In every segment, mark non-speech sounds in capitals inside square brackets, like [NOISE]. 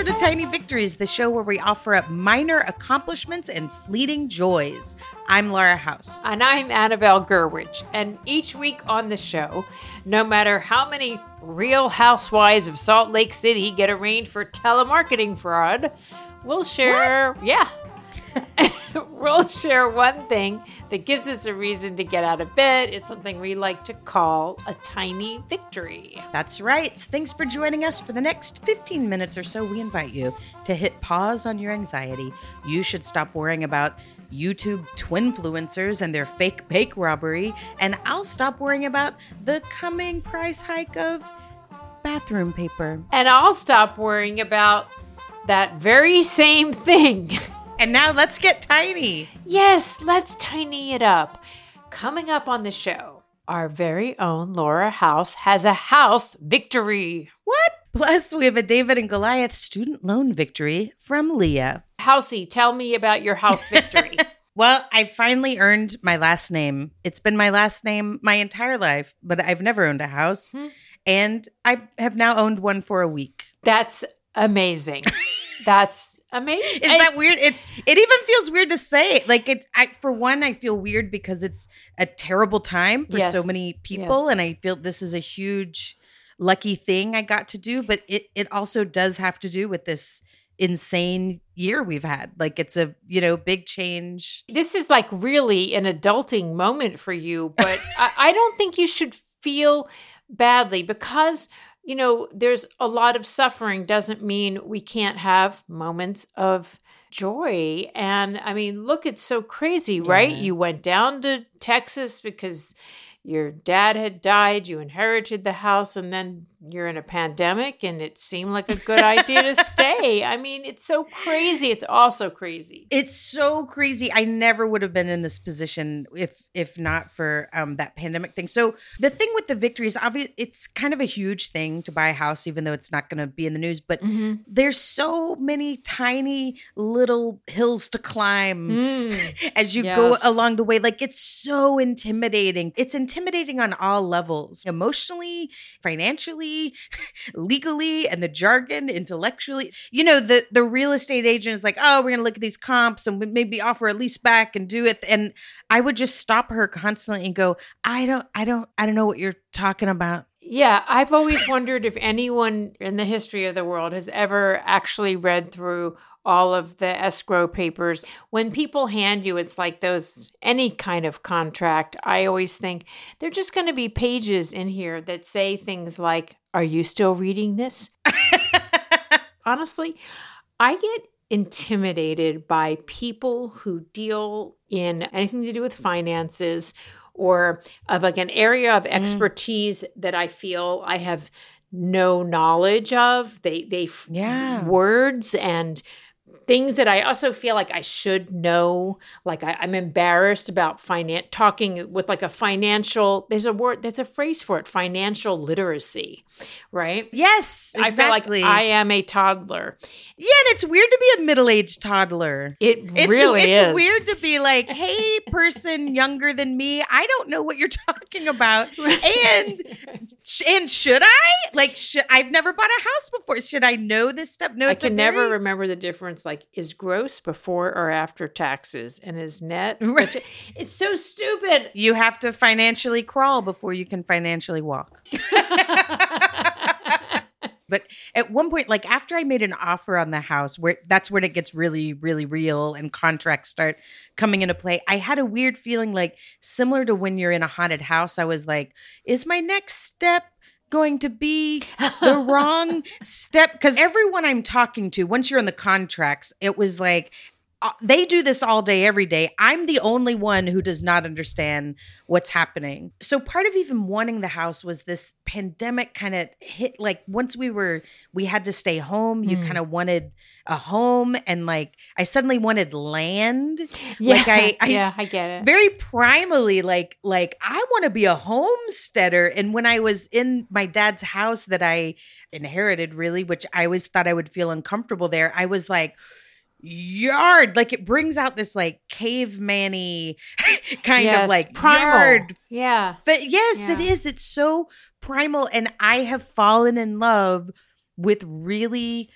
Welcome to Tiny Victories, the show where we offer up minor accomplishments and fleeting joys. I'm Laura House. And I'm Annabelle Gurwitch. And each week on the show, no matter how many real housewives of Salt Lake City get arraigned for telemarketing fraud, we'll share, what? yeah, we'll [LAUGHS] share one thing that gives us a reason to get out of bed. It's something we like to call a tiny victory. That's right. Thanks for joining us. For the next 15 minutes or so, we invite you to hit pause on your anxiety. You should stop worrying about YouTube twinfluencers and their fake bake robbery, and I'll stop worrying about the coming price hike of bathroom paper. And I'll stop worrying about that very same thing. [LAUGHS] And now let's get tiny. Yes, let's tiny it up. Coming up on the show, our very own Laura House has a house victory. What? Plus, we have a David and Goliath student loan victory from Leah. Housey, tell me about your house victory. [LAUGHS] well, I finally earned my last name. It's been my last name my entire life, but I've never owned a house. Hmm. And I have now owned one for a week. That's amazing. That's amazing. Is it's, that weird? It it even feels weird to say. Like it I for one, I feel weird because it's a terrible time for yes, so many people. Yes. And I feel this is a huge lucky thing I got to do. But it it also does have to do with this insane year we've had. Like it's a, you know, big change. This is like really an adulting moment for you, but [LAUGHS] I, I don't think you should feel badly because you know, there's a lot of suffering doesn't mean we can't have moments of joy. And I mean, look, it's so crazy, yeah. right? You went down to Texas because your dad had died, you inherited the house, and then you're in a pandemic and it seemed like a good idea to stay. I mean, it's so crazy. It's also crazy. It's so crazy. I never would have been in this position if if not for um, that pandemic thing. So the thing with the victory is obvious. It's kind of a huge thing to buy a house, even though it's not going to be in the news. But mm-hmm. there's so many tiny little hills to climb mm. [LAUGHS] as you yes. go along the way. Like it's so intimidating. It's intimidating on all levels, emotionally, financially [LAUGHS] legally and the jargon intellectually. You know, the the real estate agent is like, "Oh, we're to look at these comps and maybe offer a lease back and do it." And I would just stop her constantly and go, "I don't I don't I don't know what you're talking about." Yeah, I've always wondered if anyone in the history of the world has ever actually read through all of the escrow papers. When people hand you, it's like those, any kind of contract, I always think they're just going to be pages in here that say things like, Are you still reading this? [LAUGHS] Honestly, I get intimidated by people who deal in anything to do with finances or of like an area of mm. expertise mm. that I feel I have no knowledge of. They they yeah words and things that I also feel like I should know. Like I, am embarrassed about finance talking with like a financial. There's a word. There's a phrase for it. Financial literacy, right? Yes, exactly. I feel like I am a toddler. Yeah, and it's weird to be a middle-aged toddler. It it's, really it's is. weird to be like, [LAUGHS] hey, person younger than me, I don't know what you're [LAUGHS] talking about, [LAUGHS] and and should I like? Should, I've never bought a house before. Should I know this stuff? No, I can never remember the difference. Like, is gross before or after taxes, and is net? [LAUGHS] Right. It's so stupid. You have to financially crawl before you can financially walk. [LAUGHS] But at one point, like after I made an offer on the house, where that's when it gets really, really real and contracts start coming into play, I had a weird feeling like similar to when you're in a haunted house. I was like, is my next step going to be [LAUGHS] the wrong step? Because everyone I'm talking to, once you're in the contracts, it was like, uh, they do this all day every day. I'm the only one who does not understand what's happening. So part of even wanting the house was this pandemic kind of hit like once we were we had to stay home you mm. kind of wanted a home and like i suddenly wanted land. Yeah, like i i, yeah, I get it. very primally like like i want to be a homesteader. And when i was in my dad's house that i inherited really which i always thought i would feel uncomfortable there i was like yard like it brings out this like caveman-y [LAUGHS] kind yes, of like primal. yard yeah but yes yeah. it is it's so primal and i have fallen in love with really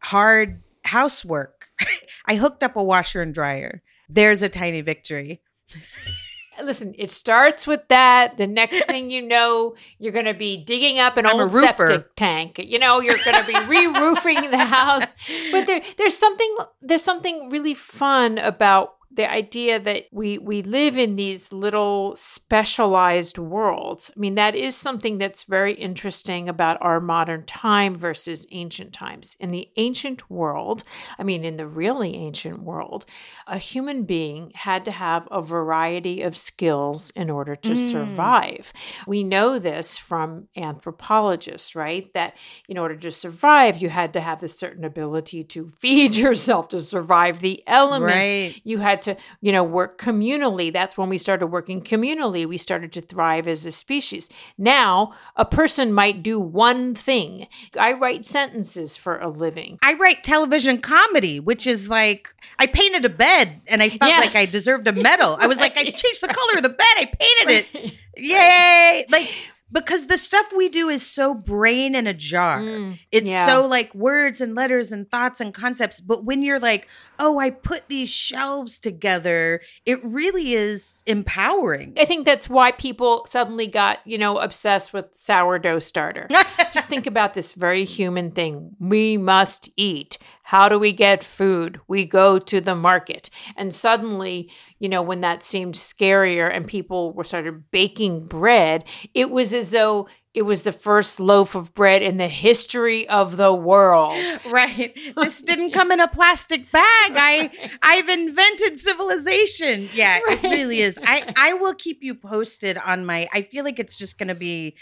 hard housework. [LAUGHS] I hooked up a washer and dryer. There's a tiny victory. [LAUGHS] Listen, it starts with that. The next [LAUGHS] thing you know, you're going to be digging up an I'm old septic tank. You know, you're going to be re-roofing the [LAUGHS] house. But there, there's something, there's something really fun about the idea that we we live in these little specialized worlds. I mean, that is something that's very interesting about our modern time versus ancient times. In the ancient world, I mean, in the really ancient world, a human being had to have a variety of skills in order to Mm. survive. We know this from anthropologists, right? That in order to survive, you had to have a certain ability to [LAUGHS] feed yourself, to survive the elements Right. you had to you know work communally that's when we started working communally we started to thrive as a species now a person might do one thing i write sentences for a living I write television comedy, which is like I painted a bed and I felt Yeah. like I deserved a medal. I was like, I [LAUGHS] changed the color of the bed. I painted it. Yay! Like because the stuff we do is so brain in a jar. Mm, It's yeah. so like words and letters and thoughts and concepts. But when you're like, oh, I put these shelves together, it really is empowering. I think that's why people suddenly got, you know, obsessed with sourdough starter. [LAUGHS] Just think about this very human thing. We must eat. How do we get food? We go to the market. And suddenly, you know, when that seemed scarier and people were started baking bread, it was as though it was the first loaf of bread in the history of the world. [LAUGHS] right. This [LAUGHS] didn't come in a plastic bag. I [LAUGHS] I've invented civilization. Yeah, it really is. I I will keep you posted on my I feel like it's just going to be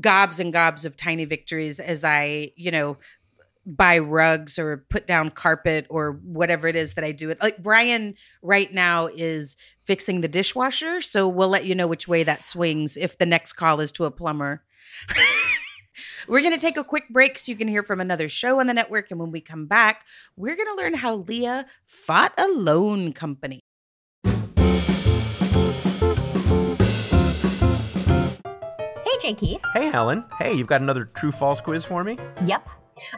gobs and gobs of tiny victories as I, you know, buy rugs or put down carpet or whatever it is that I do. it. Like Brian right now is fixing the dishwasher, so we'll let you know which way that swings if the next call is to a plumber. [LAUGHS] We're going to take a quick break so you can hear from another show on the network. And when we come back, we're going to learn how Leah fought a loan company. Hey, J. Keith. Hey, Helen. Hey, you've got another true false quiz for me? Yep.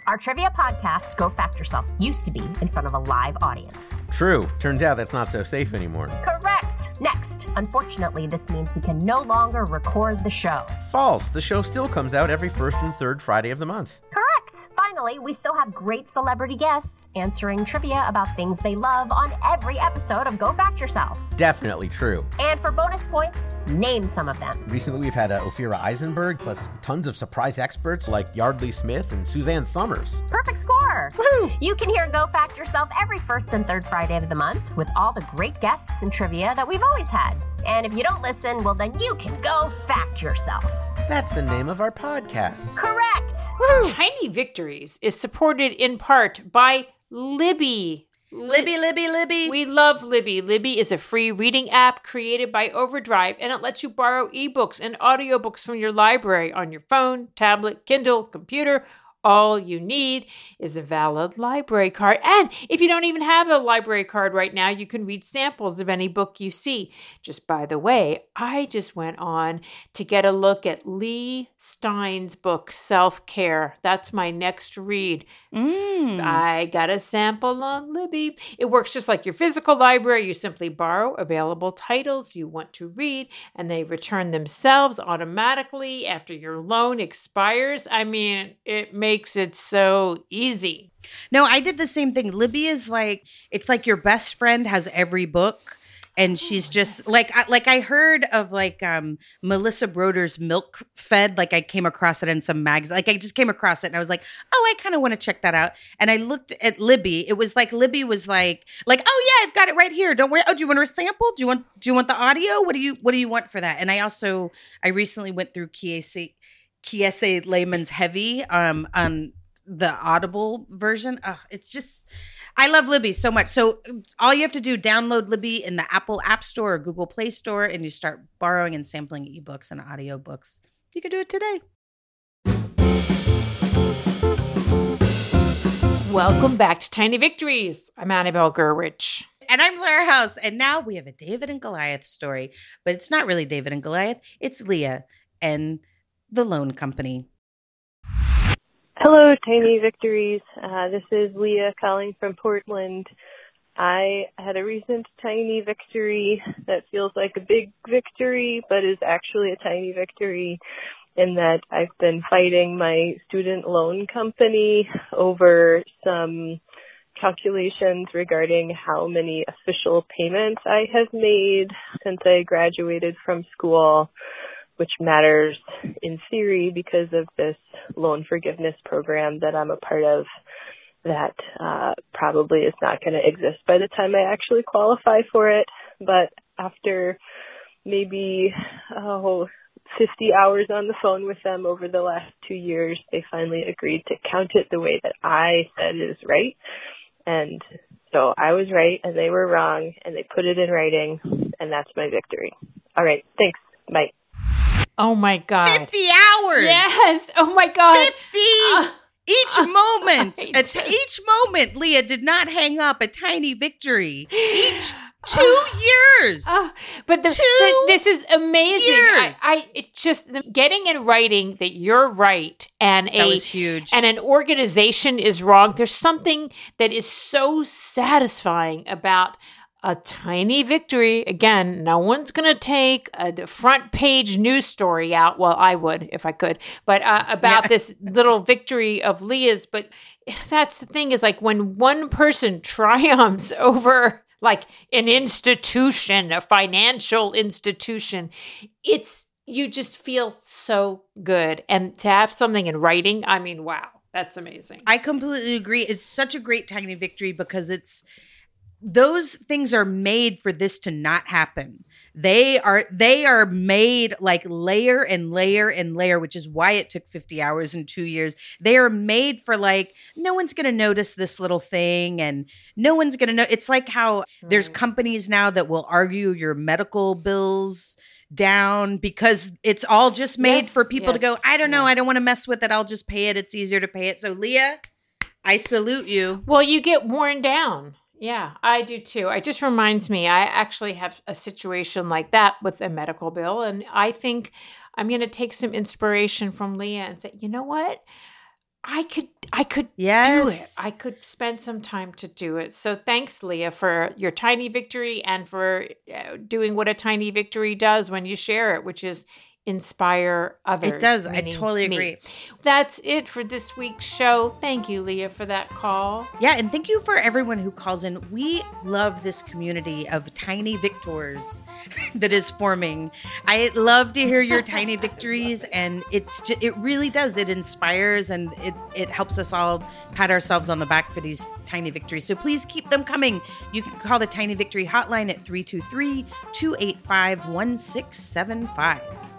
Our trivia podcast, Go Fact Yourself, used to be in front of a live audience. True. Turns out that's not so safe anymore. Correct. Next. Unfortunately, this means we can no longer record the show. False. The show still comes out every first and third Friday of the month. Correct. Finally, we still have great celebrity guests answering trivia about things they love on every episode of Go Fact Yourself. Definitely true. And for bonus points, name some of them. Recently, we've had uh, Ophira Eisenberg, plus tons of surprise experts like Yeardley Smith and Suzanne Somers. Perfect score! You can hear Go Fact Yourself every first and third Friday of the month with all the great guests and trivia that we've always had. And if you don't listen, well, then you can go fact yourself. That's the name of our podcast. Correct! Tiny Victories is supported in part by Libby. Libby, Libby, Libby. We love Libby. Libby is a free reading app created by Overdrive, and it lets you borrow ebooks and audiobooks from your library on your phone, tablet, Kindle, computer. All you need is a valid library card. And if you don't even have a library card right now, you can read samples of any book you see. Just by the way, I just went on to get a look at Leigh Stein's book, Self Care. That's my next read. Mm. I got a sample on Libby. It works just like your physical library. You simply borrow available titles you want to read, and they return themselves automatically after your loan expires. I mean, it makes it so easy. No, I did the same thing. Libby is like it's like your best friend has every book. And she's just like I, like I heard of like um Melissa Broder's Milk Fed like I came across it in some mags like I just came across it and I was like oh I kind of want to check that out and I looked at Libby it was like Libby was like like oh yeah I've got it right here don't worry oh do you want a sample do you want do you want the audio what do you what do you want for that and I also I recently went through Kiese Kiese Laymon's Heavy um on the Audible version. Oh, it's just I love Libby so much. So all you have to do download Libby in the Apple App Store or Google Play Store and you start borrowing and sampling ebooks and audiobooks. You can do it today. Welcome back to Tiny Victories. I'm Annabelle Gurwitch. And I'm Laura House and now we have a David and Goliath story, but it's not really David and Goliath, it's Leah and the loan company. Hello, Tiny Victories. Uh, this is Leah calling from Portland. I had a recent tiny victory that feels like a big victory, but is actually a tiny victory in that I've been fighting my student loan company over some calculations regarding how many official payments I have made since I graduated from school, which matters in theory because of this loan forgiveness program that I'm a part of that uh, probably is not going to exist by the time I actually qualify for it. But after maybe oh 50 hours on the phone with them over the last two years, they finally agreed to count it the way that I said is right. And so I was right and they were wrong and they put it in writing and that's my victory. All right. Thanks. Bye. Oh my God. 50 hours. Yes. Oh my God. 50. Uh, each [LAUGHS] moment, t- each moment, Leah did not hang up a tiny victory. Each [GASPS] two years. Oh, but the, two the, this is amazing. I, I it's just getting in writing that you're right and was huge and an organization is wrong. There's something that is so satisfying about a tiny victory. Again, no one's going to take a front page news story out. Well, I would if I could, but uh, about yeah. this little victory of Leah's. But that's the thing is like when one person [LAUGHS] triumphs over like an institution, a financial institution, it's you just feel so good. And to have something in writing, I mean, wow, that's amazing. I completely agree. It's such a great tiny victory because it's those things are made for this to not happen they are they are made like layer and layer and layer which is why it took 50 hours and 2 years they are made for like no one's going to notice this little thing and no one's going to know it's like how there's hmm. companies now that will argue your medical bills down because it's all just made yes, for people yes, to go I don't know yes. I don't want to mess with it I'll just pay it it's easier to pay it so Leah I salute you. Well, you get worn down. Yeah, I do too. It just reminds me, I actually have a situation like that with a medical bill. And I think I'm going to take some inspiration from Leah and say, you know what? I could I could yes. do it. I could spend some time to do it. So thanks Leah for your tiny victory and for uh, doing what a tiny victory does when you share it, which is inspire others. It does. I totally me. agree. That's it for this week's show. Thank you, Leah, for that call. Yeah, and thank you for everyone who calls in. We love this community of tiny victors [LAUGHS] that is forming. I love to hear your tiny [LAUGHS] victories, and it's just, it really does. It inspires and it it helps us all pat ourselves on the back for these tiny victories. So please keep them coming. You can call the Tiny Victory Hotline at 323 285 1675.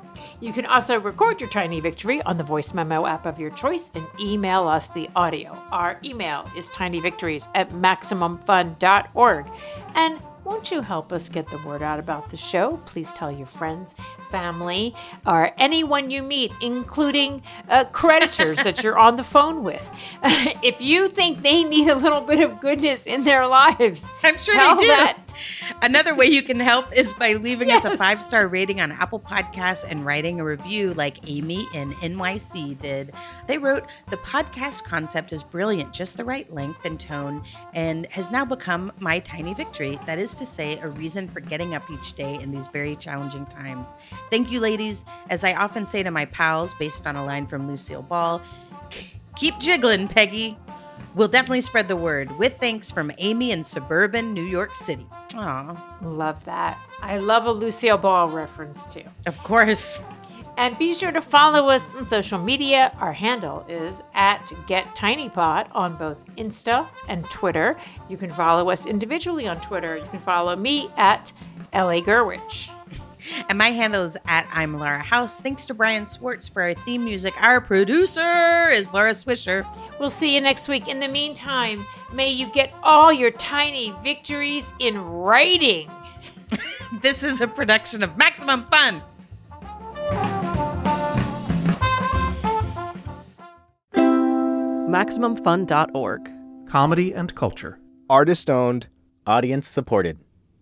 You can also record your tiny victory on the voice memo app of your choice and email us the audio. Our email is tinyvictories at maximumfun.org. And won't you help us get the word out about the show? Please tell your friends, family, or anyone you meet, including uh, creditors that you're on the phone with. [LAUGHS] if you think they need a little bit of goodness in their lives, I'm sure they do. That. Another way you can help is by leaving yes. us a five star rating on Apple Podcasts and writing a review like Amy in NYC did. They wrote, The podcast concept is brilliant, just the right length and tone, and has now become my tiny victory. That is to say, a reason for getting up each day in these very challenging times. Thank you, ladies. As I often say to my pals, based on a line from Lucille Ball, keep jiggling, Peggy. We'll definitely spread the word. With thanks from Amy in suburban New York City. Aw. Love that. I love a Lucille Ball reference too. Of course. And be sure to follow us on social media. Our handle is at GetTinyPod on both Insta and Twitter. You can follow us individually on Twitter. You can follow me at LA Gurwitch. And my handle is at I'm Laura House. Thanks to Brian Swartz for our theme music. Our producer is Laura Swisher. We'll see you next week. In the meantime, may you get all your tiny victories in writing. [LAUGHS] this is a production of Maximum Fun. MaximumFun.org. Comedy and culture. Artist owned. Audience supported.